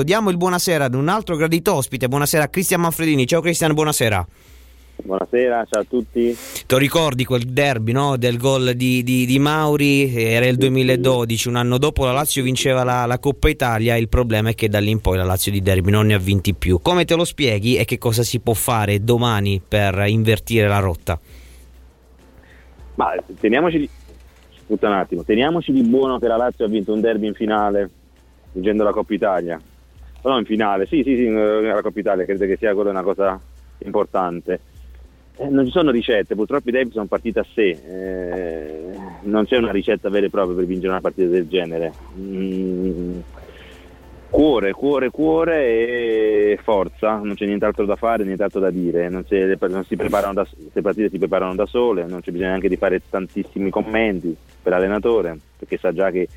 Diamo il buonasera ad un altro gradito ospite. Buonasera a Cristian Manfredini. Ciao Cristian, buonasera. Buonasera, ciao a tutti. Ti ricordi quel derby no? del gol di, di, di, Mauri? Era il 2012, un anno dopo la Lazio vinceva la, la, Coppa Italia. Il problema è che da lì in poi la Lazio di derby non ne ha vinti più. Come te lo spieghi e che cosa si può fare domani per invertire la rotta? Ma teniamoci di, un attimo, teniamoci di buono che la Lazio ha vinto un derby in finale, vincendo la Coppa Italia no in finale, sì sì sì, la Coppa Italia, credo che sia quella una cosa importante. Eh, non ci sono ricette, purtroppo i derby sono partite a sé, eh, non c'è una ricetta vera e propria per vincere una partita del genere. Mm, cuore, cuore, cuore e forza, non c'è nient'altro da fare, nient'altro da dire, non, non si da, queste partite si preparano da sole, non c'è bisogno neanche di fare tantissimi commenti per l'allenatore, perché sa già che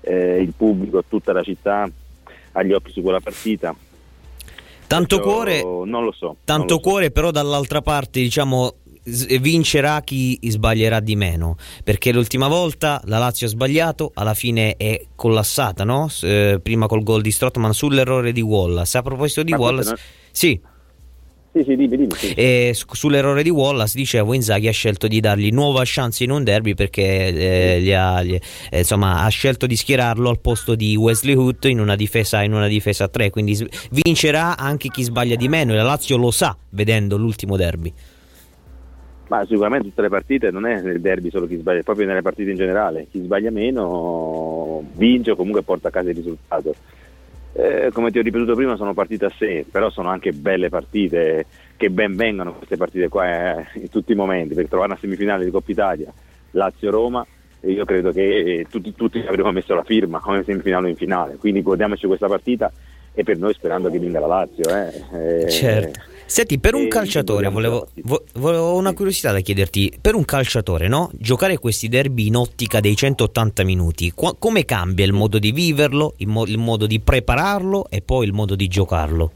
eh, il pubblico, tutta la città agli occhi su quella partita. Tanto Perciò, cuore, non lo so. Tanto lo so. cuore, però dall'altra parte, diciamo, vincerà chi sbaglierà di meno perché l'ultima volta la Lazio ha sbagliato alla fine è collassata no? Eh, prima col gol di Strottman sull'errore di Wallace a proposito di Ma Wallace non... sì sì, sì, dimmi, dimmi, sì. E sull'errore di Wallace, dicevo, Inzaghi ha scelto di dargli nuova chance in un derby perché eh, ha, gli, eh, insomma, ha scelto di schierarlo al posto di Wesley Hood in una difesa, in una difesa a tre, quindi vincerà anche chi sbaglia di meno e la Lazio lo sa vedendo l'ultimo derby. Ma sicuramente tutte le partite non è nel derby solo chi sbaglia, è proprio nelle partite in generale. Chi sbaglia meno vince o comunque porta a casa il risultato eh, come ti ho ripetuto prima sono partite a sé, però sono anche belle partite che ben vengano queste partite qua eh, in tutti i momenti, per trovare una semifinale di Coppa Italia, Lazio-Roma, io credo che eh, tutti, tutti avremmo messo la firma come semifinale o in finale, quindi godiamoci questa partita e per noi sperando che vinga la Lazio. Eh. eh certo. Senti, per un calciatore, volevo, volevo, una curiosità da chiederti, per un calciatore, no? Giocare questi derby in ottica dei 180 minuti, qua, come cambia il modo di viverlo, il, mo- il modo di prepararlo e poi il modo di giocarlo?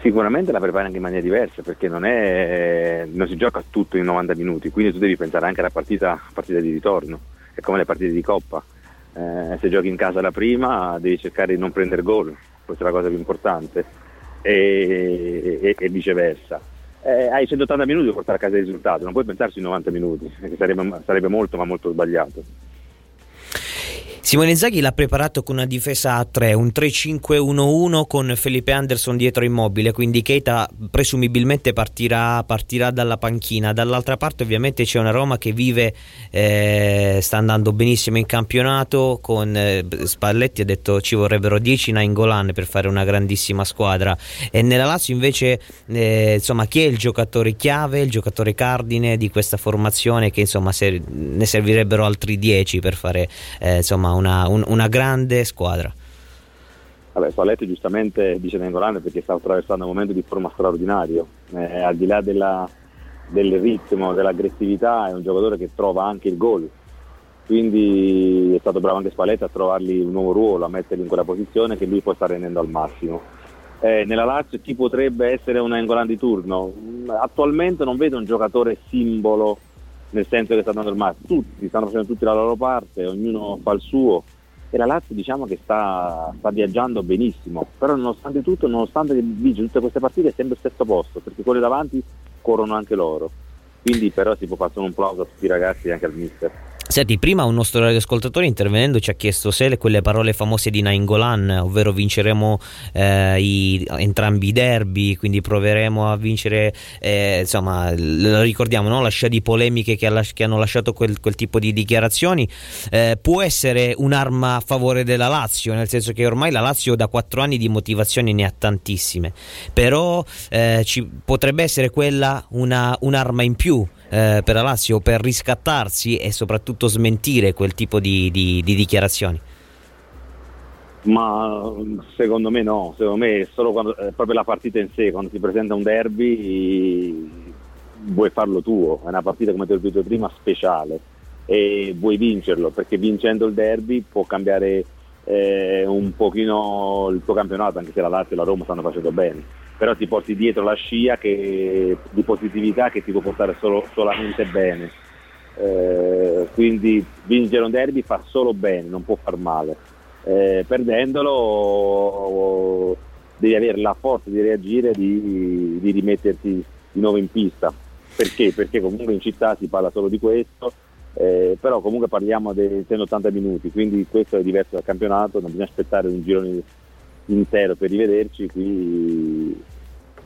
Sicuramente la prepari anche in maniera diversa perché non, è, non, si gioca tutto in 90 minuti, quindi tu devi pensare anche alla partita, partita di ritorno, è come le partite di coppa. Eh, se giochi in casa la prima devi cercare di non prendere gol, questa è la cosa più importante e, e, e viceversa. Eh, hai 180 minuti per portare a casa il risultato, non puoi pensarsi in 90 minuti, sarebbe, sarebbe molto ma molto sbagliato. Simone Zaghi l'ha preparato con una difesa a 3, un 3-5-1-1 con Felipe Anderson dietro immobile, quindi Keita presumibilmente partirà, partirà dalla panchina. Dall'altra parte ovviamente c'è una Roma che vive, eh, sta andando benissimo in campionato, con eh, Spalletti ha detto ci vorrebbero 10 Nainggolan per fare una grandissima squadra. E nella Lazio invece, eh, insomma, chi è il giocatore chiave, il giocatore cardine di questa formazione che insomma se, ne servirebbero altri 10 per fare eh, insomma una, un, una grande squadra. Vabbè, Spalletti giustamente dice Nengolan perché sta attraversando un momento di forma straordinario, eh, al di là della, del ritmo, dell'aggressività è un giocatore che trova anche il gol, quindi è stato bravo anche Spalletti a trovargli un nuovo ruolo, a metterli in quella posizione che lui può sta rendendo al massimo. Eh, nella Lazio chi potrebbe essere un Nengolan di turno? Attualmente non vedo un giocatore simbolo nel senso che sta andando il tutti stanno facendo tutti la loro parte, ognuno fa il suo. E la Lazio diciamo che sta, sta viaggiando benissimo, però nonostante tutto, nonostante che vince tutte queste partite è sempre il sesto posto, perché quelli davanti corrono anche loro, quindi però si può fare un applauso a tutti i ragazzi e anche al mister. Senti, prima un nostro ascoltatore intervenendo ci ha chiesto se quelle parole famose di Nainggolan, ovvero vinceremo eh, i, entrambi i derby, quindi proveremo a vincere, eh, insomma, lo ricordiamo, no? la scia di polemiche che, che hanno lasciato quel, quel, tipo di dichiarazioni, eh, può essere un'arma a favore della Lazio, nel senso che ormai la Lazio da quattro anni di motivazioni ne ha tantissime, però eh, ci, potrebbe essere quella una, un'arma in più eh, per la Lazio per riscattarsi e soprattutto smentire quel tipo di, di, di dichiarazioni? Ma secondo me no, secondo me è solo quando, è proprio la partita in sé, quando si presenta un derby vuoi farlo tuo, è una partita come ti ho detto prima speciale e vuoi vincerlo perché vincendo il derby può cambiare eh, un pochino il tuo campionato anche se la Lazio e la Roma stanno facendo bene però ti porti dietro la scia che, di positività che ti può portare solo, solamente bene. Eh, quindi vincere un derby fa solo bene, non può far male. eh, perdendolo devi avere la forza di reagire, di, di rimetterti di nuovo in pista. Perché? Perché comunque in città si parla solo di questo, eh, però comunque parliamo di 180 minuti, quindi questo è diverso dal campionato, non bisogna aspettare un girone intero per rivederci, qui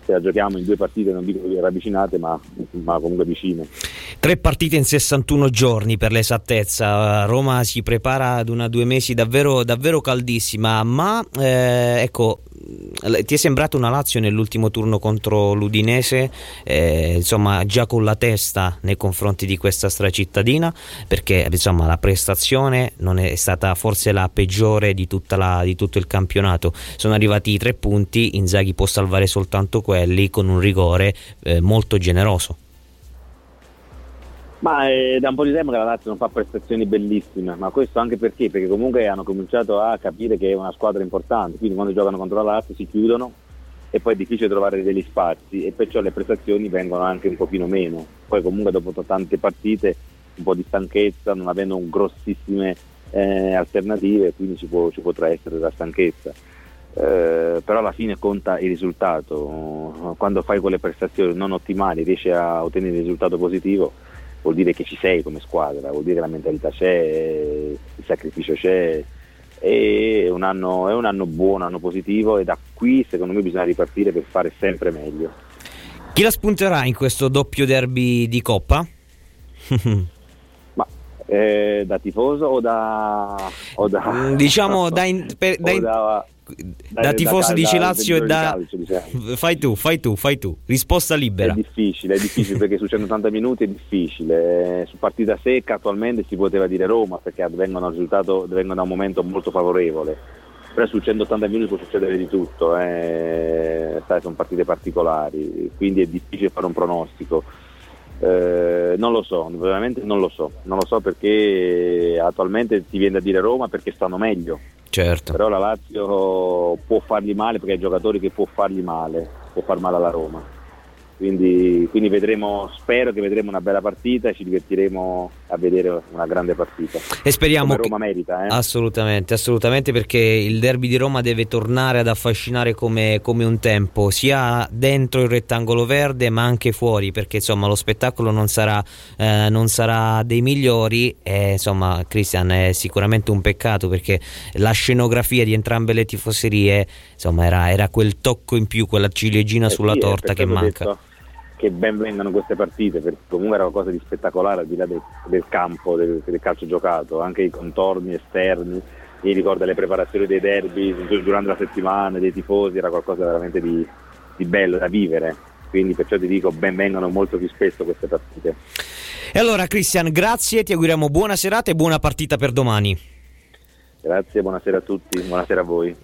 se la giochiamo in due partite, non dico ravvicinate, ma, ma, comunque vicine. Tre partite in 61 giorni per l'esattezza. Roma si prepara ad una due mesi davvero, davvero caldissima, ma eh, ecco. Ti è sembrata una Lazio nell'ultimo turno contro l'Udinese, eh, insomma, già con la testa nei confronti di questa stracittadina? Perché insomma, la prestazione non è stata forse la peggiore di, la, di tutto il campionato. Sono arrivati i tre punti, Inzaghi può salvare soltanto quelli con un rigore eh, molto generoso. Ma è da un po' di tempo che la Lazio non fa prestazioni bellissime, ma questo anche perché? Perché comunque hanno cominciato a capire che è una squadra importante, quindi quando giocano contro la Lazio si chiudono e poi è difficile trovare degli spazi e perciò le prestazioni vengono anche un pochino meno. Poi comunque dopo tante partite un po' di stanchezza, non avendo grossissime eh, alternative, quindi ci, può, ci potrà essere la stanchezza eh, però alla fine conta il risultato, quando fai quelle prestazioni non ottimali riesci a ottenere il risultato positivo vuol dire che ci sei come squadra, vuol dire che la mentalità c'è, il sacrificio c'è, è un anno, è un anno buono, un anno positivo e da qui secondo me bisogna ripartire per fare sempre meglio. Chi la spunterà in questo doppio derby di Coppa? Eh, da tifoso o da, o da diciamo da, in, per, da, in, da, da, tifoso di Lazio e da calcio, diciamo. fai tu, fai tu, fai tu risposta libera è difficile, è difficile perché su 180 minuti è difficile su partita secca attualmente si poteva dire Roma perché vengono, vengono da un momento molto favorevole però su 180 minuti può succedere di tutto eh. Sai, sono partite particolari quindi è difficile fare un pronostico eh, non lo so, veramente non lo so, non lo so perché attualmente ti viene da dire Roma perché stanno meglio. Certo. Però la Lazio può fargli male perché ha giocatori che può fargli male, può far male alla Roma. Quindi, quindi vedremo, spero che vedremo una bella partita e ci divertiremo a vedere una grande partita. E speriamo Come Roma che... merita. Eh? Assolutamente, assolutamente perché il derby di Roma deve tornare ad affascinare come, come, un tempo, sia dentro il rettangolo verde ma anche fuori, perché insomma lo spettacolo non sarà, eh, non sarà dei migliori e insomma Cristian è sicuramente un peccato perché la scenografia di entrambe le tifoserie insomma era, era quel tocco in più, quella ciliegina eh sulla sì, torta che manca. Detto che ben vengano queste partite, perché comunque era qualcosa di spettacolare al di là del, del campo, del, del, calcio giocato, anche i contorni esterni, mi ricordo le preparazioni dei derby durante la settimana, dei tifosi, era qualcosa veramente di, di bello da vivere, quindi perciò ti dico ben vengano molto più spesso queste partite. E allora Cristian, grazie, ti auguriamo buona serata e buona partita per domani. Grazie, buonasera a tutti, buonasera a voi.